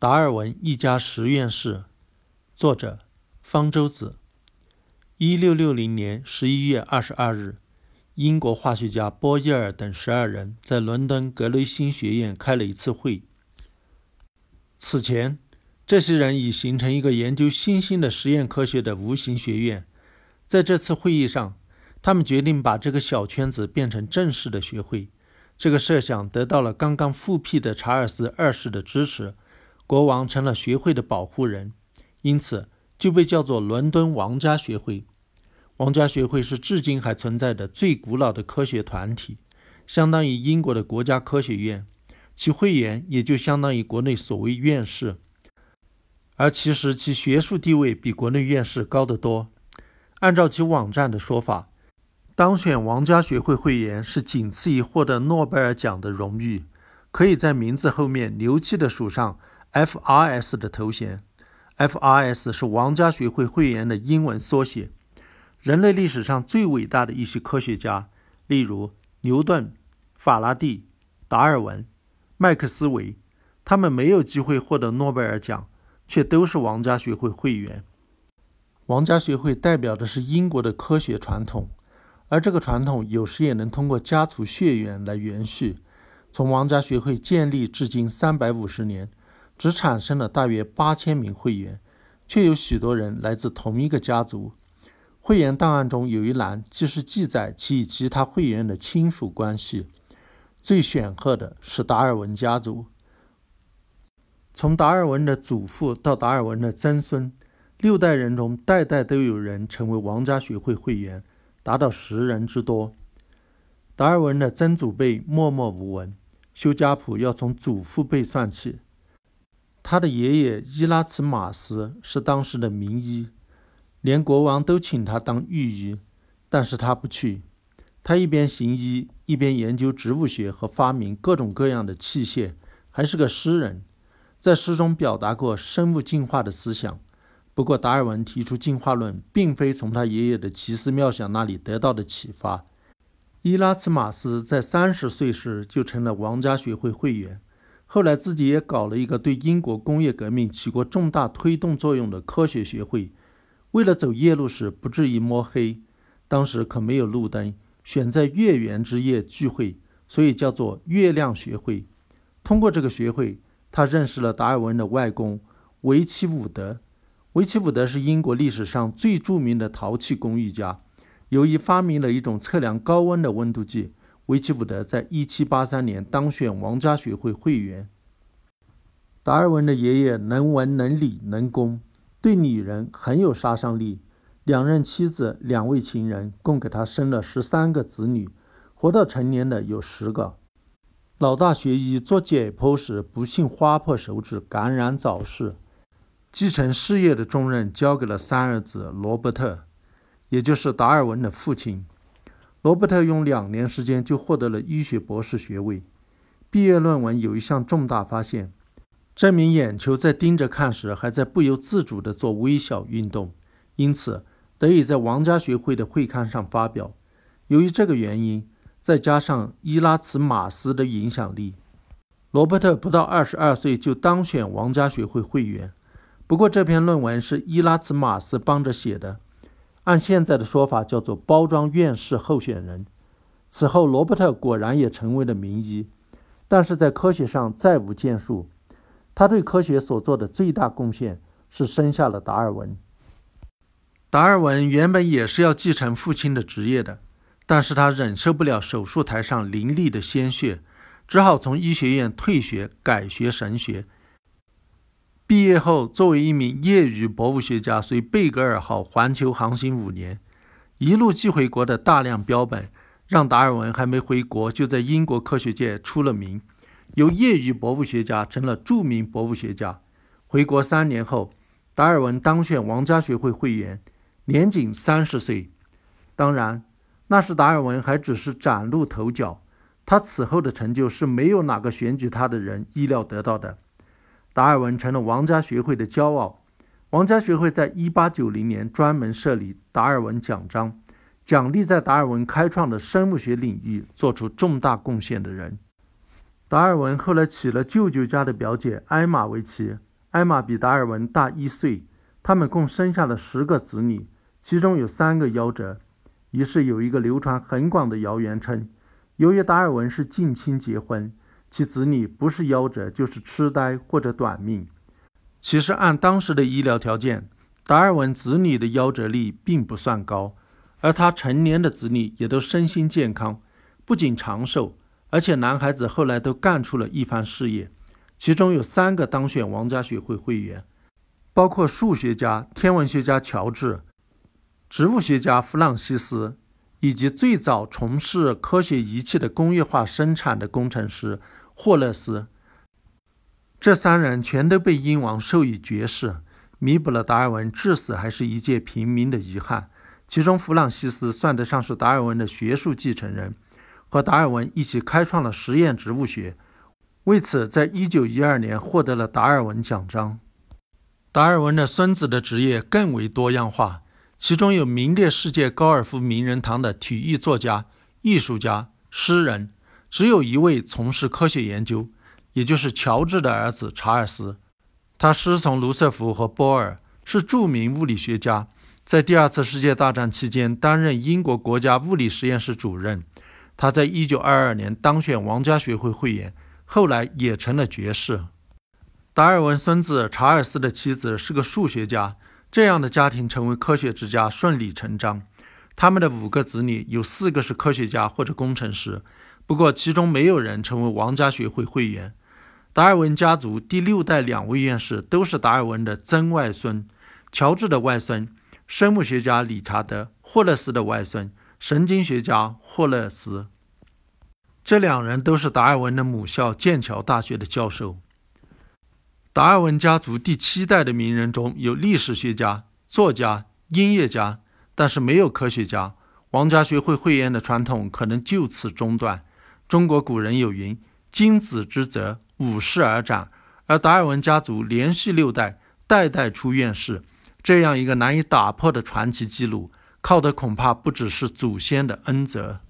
达尔文一家实验室，作者方舟子。一六六零年十一月二十二日，英国化学家波伊尔等十二人在伦敦格雷辛学院开了一次会。此前，这些人已形成一个研究新兴的实验科学的无形学院。在这次会议上，他们决定把这个小圈子变成正式的学会。这个设想得到了刚刚复辟的查尔斯二世的支持，国王成了学会的保护人，因此就被叫做伦敦王家学会。王家学会是至今还存在的最古老的科学团体，相当于英国的国家科学院，其会员也就相当于国内所谓院士，而其实其学术地位比国内院士高得多。按照其网站的说法。当选王家学会会员是仅次于获得诺贝尔奖的荣誉，可以在名字后面牛气的署上 FRS 的头衔。FRS 是王家学会会员的英文缩写。人类历史上最伟大的一些科学家，例如牛顿、法拉第、达尔文、麦克斯韦，他们没有机会获得诺贝尔奖，却都是王家学会会员。王家学会代表的是英国的科学传统。而这个传统有时也能通过家族血缘来延续。从王家学会建立至今三百五十年，只产生了大约八千名会员，却有许多人来自同一个家族。会员档案中有一栏，即是记载其与其他会员的亲属关系。最显赫的是达尔文家族，从达尔文的祖父到达尔文的曾孙，六代人中代代都有人成为王家学会会员。达到十人之多。达尔文的曾祖辈默默无闻，修家谱要从祖父辈算起。他的爷爷伊拉茨马斯是当时的名医，连国王都请他当御医，但是他不去。他一边行医，一边研究植物学和发明各种各样的器械，还是个诗人，在诗中表达过生物进化的思想。不过，达尔文提出进化论，并非从他爷爷的奇思妙想那里得到的启发。伊拉茨马斯在三十岁时就成了王家学会会员，后来自己也搞了一个对英国工业革命起过重大推动作用的科学学会。为了走夜路时不至于摸黑，当时可没有路灯，选在月圆之夜聚会，所以叫做月亮学会。通过这个学会，他认识了达尔文的外公维奇伍德。维奇伍德是英国历史上最著名的陶器工艺家。由于发明了一种测量高温的温度计，维奇伍德在1783年当选王家学会会员。达尔文的爷爷能文能理能工，对女人很有杀伤力。两任妻子、两位情人，共给他生了十三个子女，活到成年的有十个。老大学医做解剖时，不幸划破手指，感染早逝。继承事业的重任交给了三儿子罗伯特，也就是达尔文的父亲。罗伯特用两年时间就获得了医学博士学位。毕业论文有一项重大发现，证明眼球在盯着看时还在不由自主地做微小运动，因此得以在王家学会的会刊上发表。由于这个原因，再加上伊拉茨马斯的影响力，罗伯特不到二十二岁就当选王家学会会员。不过，这篇论文是伊拉茨马斯帮着写的，按现在的说法叫做包装院士候选人。此后，罗伯特果然也成为了名医，但是在科学上再无建树。他对科学所做的最大贡献是生下了达尔文。达尔文原本也是要继承父亲的职业的，但是他忍受不了手术台上淋漓的鲜血，只好从医学院退学，改学神学。毕业后，作为一名业余博物学家，随贝格尔号环球航行五年，一路寄回国的大量标本，让达尔文还没回国就在英国科学界出了名，由业余博物学家成了著名博物学家。回国三年后，达尔文当选王家学会会员，年仅三十岁。当然，那时达尔文还只是崭露头角，他此后的成就是没有哪个选举他的人意料得到的。达尔文成了王家学会的骄傲。王家学会在1890年专门设立达尔文奖章，奖励在达尔文开创的生物学领域做出重大贡献的人。达尔文后来娶了舅舅家的表姐艾玛维奇，艾玛比达尔文大一岁。他们共生下了十个子女，其中有三个夭折。于是有一个流传很广的谣言称，由于达尔文是近亲结婚，其子女不是夭折就是痴呆或者短命。其实按当时的医疗条件，达尔文子女的夭折率并不算高，而他成年的子女也都身心健康，不仅长寿，而且男孩子后来都干出了一番事业，其中有三个当选王家学会会员。包括数学家、天文学家乔治、植物学家弗朗西斯，以及最早从事科学仪器的工业化生产的工程师霍勒斯。这三人全都被英王授予爵士，弥补了达尔文至死还是一介平民的遗憾。其中，弗朗西斯算得上是达尔文的学术继承人，和达尔文一起开创了实验植物学，为此，在一九一二年获得了达尔文奖章。达尔文的孙子的职业更为多样化，其中有名列世界高尔夫名人堂的体育作家、艺术家、诗人，只有一位从事科学研究，也就是乔治的儿子查尔斯。他师从卢瑟福和波尔，是著名物理学家，在第二次世界大战期间担任英国国家物理实验室主任。他在1922年当选王家学会会员，后来也成了爵士。达尔文孙子查尔斯的妻子是个数学家，这样的家庭成为科学之家顺理成章。他们的五个子女有四个是科学家或者工程师，不过其中没有人成为王家学会会员。达尔文家族第六代两位院士都是达尔文的曾外孙，乔治的外孙，生物学家理查德·霍勒斯的外孙，神经学家霍勒斯。这两人都是达尔文的母校剑桥大学的教授。达尔文家族第七代的名人中有历史学家、作家、音乐家，但是没有科学家。王家学会会员的传统可能就此中断。中国古人有云：“君子之泽，五世而长。”而达尔文家族连续六代，代代出院士，这样一个难以打破的传奇记录，靠的恐怕不只是祖先的恩泽。